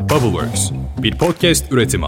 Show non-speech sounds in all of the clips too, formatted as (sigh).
Bubbleworks, bir podcast üretimi.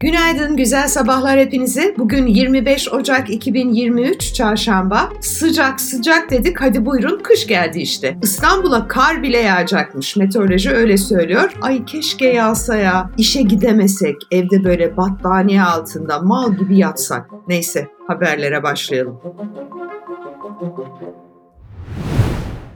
Günaydın, güzel sabahlar hepinize. Bugün 25 Ocak 2023 Çarşamba. Sıcak sıcak dedik, hadi buyurun kış geldi işte. İstanbul'a kar bile yağacakmış, meteoroloji öyle söylüyor. Ay keşke yağsa ya, işe gidemesek, evde böyle battaniye altında mal gibi yatsak. Neyse, haberlere başlayalım.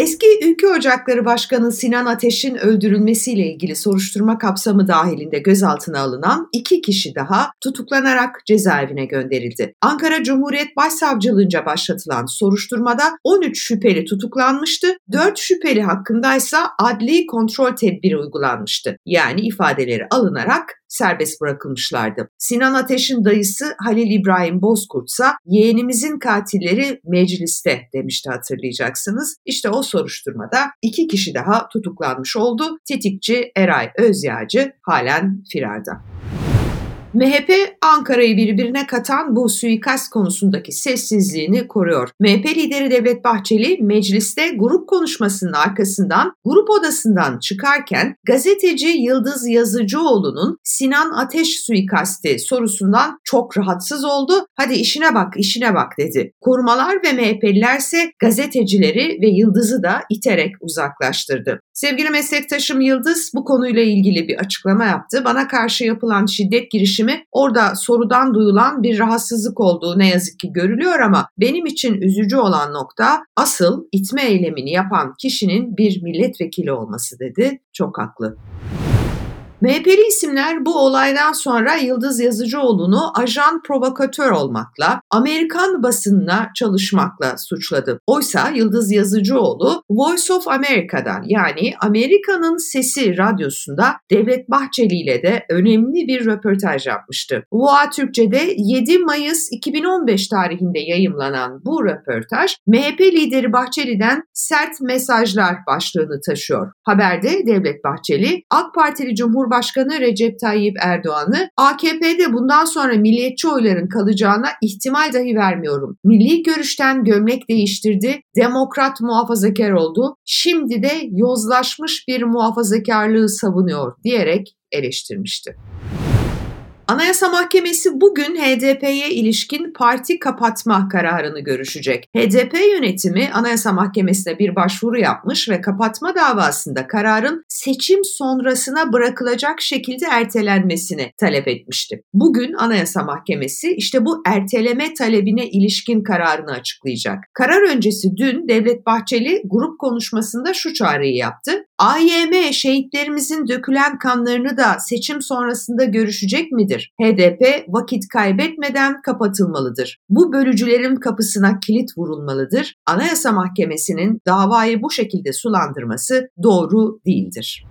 Eski Ülke Ocakları Başkanı Sinan Ateş'in öldürülmesiyle ilgili soruşturma kapsamı dahilinde gözaltına alınan iki kişi daha tutuklanarak cezaevine gönderildi. Ankara Cumhuriyet Başsavcılığınca başlatılan soruşturmada 13 şüpheli tutuklanmıştı, 4 şüpheli hakkındaysa adli kontrol tedbiri uygulanmıştı. Yani ifadeleri alınarak serbest bırakılmışlardı. Sinan Ateş'in dayısı Halil İbrahim Bozkurt ise yeğenimizin katilleri mecliste demişti hatırlayacaksınız. İşte o soruşturmada iki kişi daha tutuklanmış oldu. Tetikçi Eray Özyağcı halen firarda. MHP Ankara'yı birbirine katan bu suikast konusundaki sessizliğini koruyor. MHP lideri Devlet Bahçeli mecliste grup konuşmasının arkasından grup odasından çıkarken gazeteci Yıldız Yazıcıoğlu'nun Sinan Ateş suikasti sorusundan çok rahatsız oldu. Hadi işine bak, işine bak dedi. Korumalar ve MHP'lilerse gazetecileri ve Yıldız'ı da iterek uzaklaştırdı. Sevgili meslektaşım Yıldız bu konuyla ilgili bir açıklama yaptı. Bana karşı yapılan şiddet girişimi orada sorudan duyulan bir rahatsızlık olduğu ne yazık ki görülüyor ama benim için üzücü olan nokta asıl itme eylemini yapan kişinin bir milletvekili olması dedi. Çok haklı. MHP'li isimler bu olaydan sonra Yıldız Yazıcıoğlu'nu ajan provokatör olmakla, Amerikan basınına çalışmakla suçladı. Oysa Yıldız Yazıcıoğlu Voice of America'dan yani Amerika'nın Sesi radyosunda Devlet Bahçeli ile de önemli bir röportaj yapmıştı. VOA Türkçe'de 7 Mayıs 2015 tarihinde yayımlanan bu röportaj MHP lideri Bahçeli'den sert mesajlar başlığını taşıyor. Haberde Devlet Bahçeli, AK Partili Cumhurbaşkanı Cumhurbaşkanı Recep Tayyip Erdoğan'ı AKP'de bundan sonra milliyetçi oyların kalacağına ihtimal dahi vermiyorum. Milli görüşten gömlek değiştirdi, demokrat muhafazakar oldu, şimdi de yozlaşmış bir muhafazakarlığı savunuyor diyerek eleştirmişti. Anayasa Mahkemesi bugün HDP'ye ilişkin parti kapatma kararını görüşecek. HDP yönetimi Anayasa Mahkemesi'ne bir başvuru yapmış ve kapatma davasında kararın seçim sonrasına bırakılacak şekilde ertelenmesini talep etmişti. Bugün Anayasa Mahkemesi işte bu erteleme talebine ilişkin kararını açıklayacak. Karar öncesi dün Devlet Bahçeli grup konuşmasında şu çağrıyı yaptı. AYM şehitlerimizin dökülen kanlarını da seçim sonrasında görüşecek midir? HDP vakit kaybetmeden kapatılmalıdır. Bu bölücülerin kapısına kilit vurulmalıdır. Anayasa Mahkemesi'nin davayı bu şekilde sulandırması doğru değildir.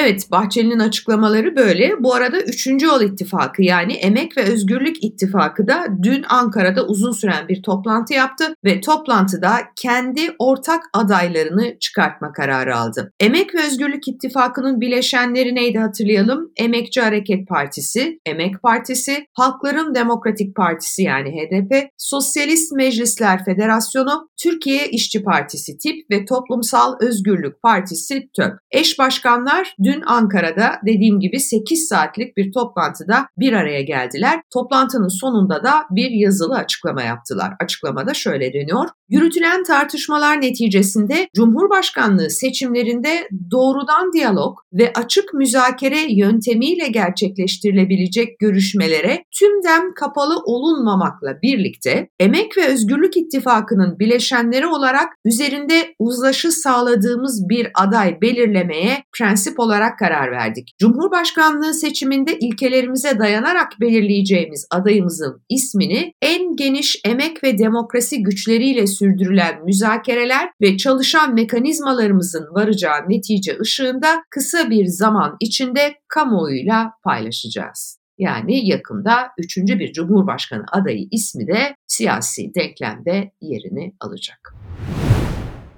Evet Bahçeli'nin açıklamaları böyle. Bu arada 3. Yol İttifakı yani Emek ve Özgürlük İttifakı da dün Ankara'da uzun süren bir toplantı yaptı ve toplantıda kendi ortak adaylarını çıkartma kararı aldı. Emek ve Özgürlük İttifakı'nın bileşenleri neydi hatırlayalım? Emekçi Hareket Partisi, Emek Partisi, Halkların Demokratik Partisi yani HDP, Sosyalist Meclisler Federasyonu, Türkiye İşçi Partisi TİP ve Toplumsal Özgürlük Partisi TÖP. Eş başkanlar Ankara'da dediğim gibi 8 saatlik bir toplantıda bir araya geldiler. Toplantının sonunda da bir yazılı açıklama yaptılar. Açıklamada şöyle deniyor. Yürütülen tartışmalar neticesinde Cumhurbaşkanlığı seçimlerinde doğrudan diyalog ve açık müzakere yöntemiyle gerçekleştirilebilecek görüşmelere tümden kapalı olunmamakla birlikte Emek ve Özgürlük İttifakı'nın bileşenleri olarak üzerinde uzlaşı sağladığımız bir aday belirlemeye prensip olarak karar verdik. Cumhurbaşkanlığı seçiminde ilkelerimize dayanarak belirleyeceğimiz adayımızın ismini en geniş emek ve demokrasi güçleriyle sürdürülen müzakereler ve çalışan mekanizmalarımızın varacağı netice ışığında kısa bir zaman içinde kamuoyuyla paylaşacağız. Yani yakında üçüncü bir cumhurbaşkanı adayı ismi de siyasi denklemde yerini alacak.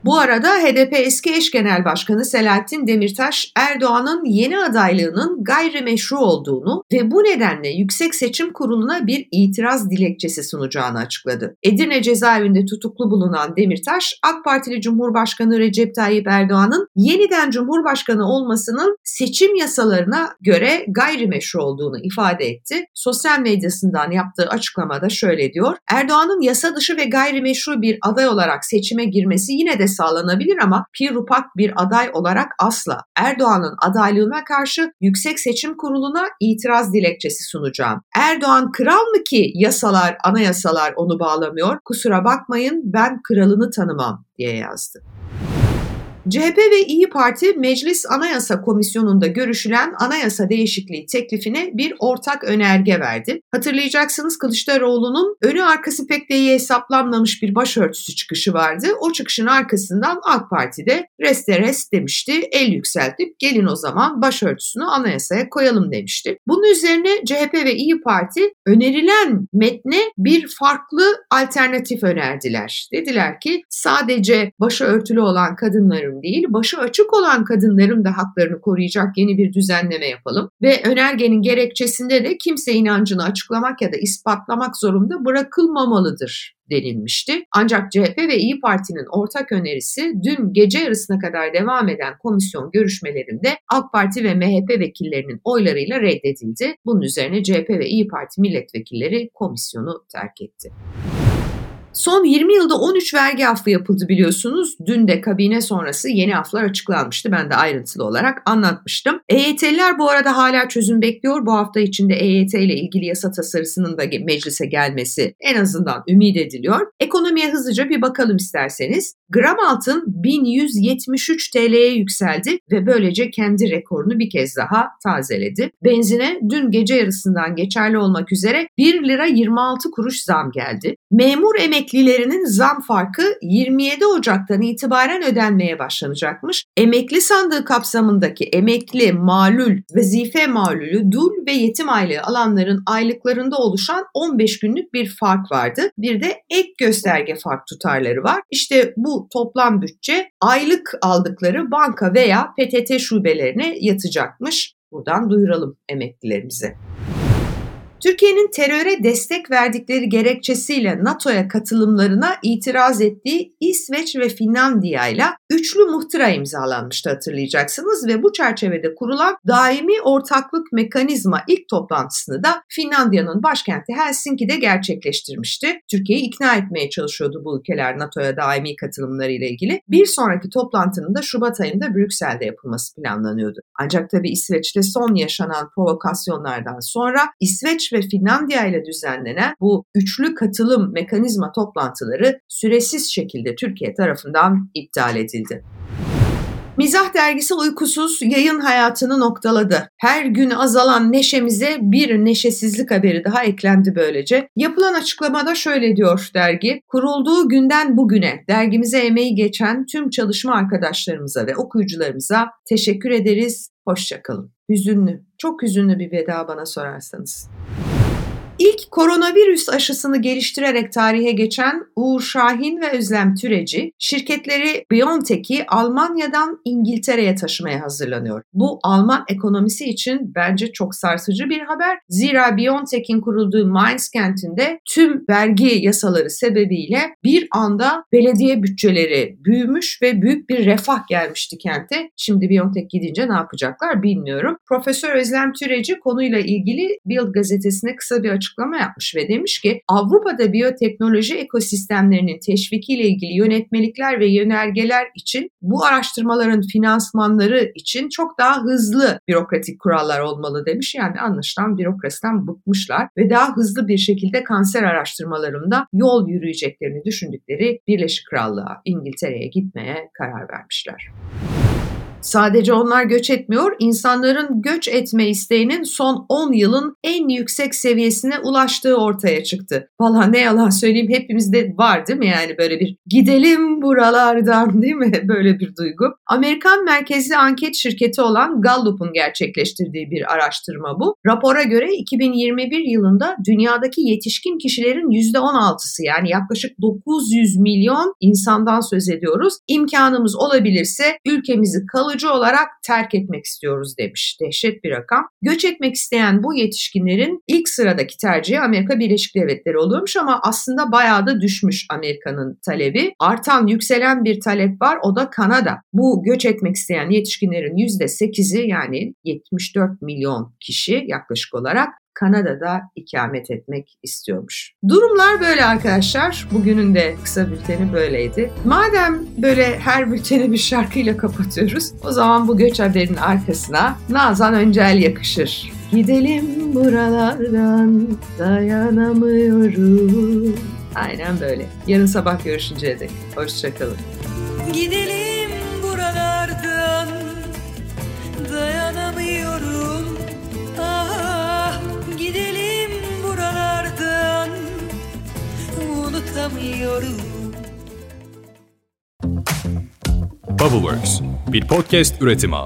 Bu arada HDP eski eş genel başkanı Selahattin Demirtaş Erdoğan'ın yeni adaylığının gayrimeşru olduğunu ve bu nedenle Yüksek Seçim Kurulu'na bir itiraz dilekçesi sunacağını açıkladı. Edirne cezaevinde tutuklu bulunan Demirtaş, AK Partili Cumhurbaşkanı Recep Tayyip Erdoğan'ın yeniden Cumhurbaşkanı olmasının seçim yasalarına göre gayrimeşru olduğunu ifade etti. Sosyal medyasından yaptığı açıklamada şöyle diyor. Erdoğan'ın yasa dışı ve gayrimeşru bir aday olarak seçime girmesi yine de sağlanabilir ama pirupak bir aday olarak asla. Erdoğan'ın adaylığına karşı Yüksek Seçim Kurulu'na itiraz dilekçesi sunacağım. Erdoğan kral mı ki yasalar, anayasalar onu bağlamıyor? Kusura bakmayın ben kralını tanımam diye yazdı. CHP ve İyi Parti Meclis Anayasa Komisyonu'nda görüşülen anayasa değişikliği teklifine bir ortak önerge verdi. Hatırlayacaksınız Kılıçdaroğlu'nun önü arkası pek de iyi hesaplanmamış bir başörtüsü çıkışı vardı. O çıkışın arkasından AK Parti de reste rest demişti. El yükseltip gelin o zaman başörtüsünü anayasaya koyalım demişti. Bunun üzerine CHP ve İyi Parti önerilen metne bir farklı alternatif önerdiler. Dediler ki sadece başörtülü olan kadınların değil, başı açık olan kadınların da haklarını koruyacak yeni bir düzenleme yapalım. Ve önergenin gerekçesinde de kimse inancını açıklamak ya da ispatlamak zorunda bırakılmamalıdır denilmişti. Ancak CHP ve İyi Parti'nin ortak önerisi dün gece yarısına kadar devam eden komisyon görüşmelerinde AK Parti ve MHP vekillerinin oylarıyla reddedildi. Bunun üzerine CHP ve İyi Parti milletvekilleri komisyonu terk etti. Son 20 yılda 13 vergi affı yapıldı biliyorsunuz. Dün de kabine sonrası yeni aflar açıklanmıştı. Ben de ayrıntılı olarak anlatmıştım. EYT'liler bu arada hala çözüm bekliyor. Bu hafta içinde EYT ile ilgili yasa tasarısının da meclise gelmesi en azından ümit ediliyor. Ekonomiye hızlıca bir bakalım isterseniz. Gram altın 1173 TL'ye yükseldi ve böylece kendi rekorunu bir kez daha tazeledi. Benzine dün gece yarısından geçerli olmak üzere 1 lira 26 kuruş zam geldi. Memur emeklilerinin zam farkı 27 Ocak'tan itibaren ödenmeye başlanacakmış. Emekli sandığı kapsamındaki emekli, malul, vazife malulü, dul ve yetim aylığı alanların aylıklarında oluşan 15 günlük bir fark vardı. Bir de ek gösterge fark tutarları var. İşte bu toplam bütçe aylık aldıkları banka veya PTT şubelerine yatacakmış. Buradan duyuralım emeklilerimize. Türkiye'nin teröre destek verdikleri gerekçesiyle NATO'ya katılımlarına itiraz ettiği İsveç ve Finlandiya ile üçlü muhtıra imzalanmıştı hatırlayacaksınız ve bu çerçevede kurulan daimi ortaklık mekanizma ilk toplantısını da Finlandiya'nın başkenti Helsinki'de gerçekleştirmişti. Türkiye'yi ikna etmeye çalışıyordu bu ülkeler NATO'ya daimi katılımları ile ilgili. Bir sonraki toplantının da Şubat ayında Brüksel'de yapılması planlanıyordu. Ancak tabii İsveç'te son yaşanan provokasyonlardan sonra İsveç ve Finlandiya ile düzenlenen bu üçlü katılım mekanizma toplantıları süresiz şekilde Türkiye tarafından iptal edildi. Mizah dergisi uykusuz yayın hayatını noktaladı. Her gün azalan neşemize bir neşesizlik haberi daha eklendi böylece. Yapılan açıklamada şöyle diyor dergi. Kurulduğu günden bugüne dergimize emeği geçen tüm çalışma arkadaşlarımıza ve okuyucularımıza teşekkür ederiz. Hoşçakalın. Hüzünlü, çok hüzünlü bir veda bana sorarsanız. İlk koronavirüs aşısını geliştirerek tarihe geçen Uğur Şahin ve Özlem Türeci şirketleri BioNTech'i Almanya'dan İngiltere'ye taşımaya hazırlanıyor. Bu Alman ekonomisi için bence çok sarsıcı bir haber. Zira BioNTech'in kurulduğu Mainz kentinde tüm vergi yasaları sebebiyle bir anda belediye bütçeleri büyümüş ve büyük bir refah gelmişti kente. Şimdi BioNTech gidince ne yapacaklar bilmiyorum. Profesör Özlem Türeci konuyla ilgili Bild gazetesine kısa bir açıklama açıklama yapmış ve demiş ki Avrupa'da biyoteknoloji ekosistemlerinin teşvikiyle ilgili yönetmelikler ve yönergeler için bu araştırmaların finansmanları için çok daha hızlı bürokratik kurallar olmalı demiş. Yani anlaşılan bürokrasiden bıkmışlar ve daha hızlı bir şekilde kanser araştırmalarında yol yürüyeceklerini düşündükleri Birleşik Krallığa, İngiltere'ye gitmeye karar vermişler. Sadece onlar göç etmiyor, insanların göç etme isteğinin son 10 yılın en yüksek seviyesine ulaştığı ortaya çıktı. Valla ne yalan söyleyeyim hepimizde var değil mi yani böyle bir gidelim buralardan değil mi (laughs) böyle bir duygu. Amerikan merkezli anket şirketi olan Gallup'un gerçekleştirdiği bir araştırma bu. Rapora göre 2021 yılında dünyadaki yetişkin kişilerin %16'sı yani yaklaşık 900 milyon insandan söz ediyoruz. İmkanımız olabilirse ülkemizi kalıcı olarak terk etmek istiyoruz demiş. Dehşet bir rakam. Göç etmek isteyen bu yetişkinlerin ilk sıradaki tercihi Amerika Birleşik Devletleri oluyormuş ama aslında bayağı da düşmüş Amerika'nın talebi. Artan, yükselen bir talep var o da Kanada. Bu göç etmek isteyen yetişkinlerin %8'i yani 74 milyon kişi yaklaşık olarak Kanada'da ikamet etmek istiyormuş. Durumlar böyle arkadaşlar. Bugünün de kısa bülteni böyleydi. Madem böyle her bülteni bir şarkıyla kapatıyoruz, o zaman bu göç haberinin arkasına Nazan Öncel yakışır. Gidelim buralardan dayanamıyorum. Aynen böyle. Yarın sabah görüşünceye dek. Hoşçakalın. Gidelim unutamıyorum Bubbleworks, bir podcast üretimi.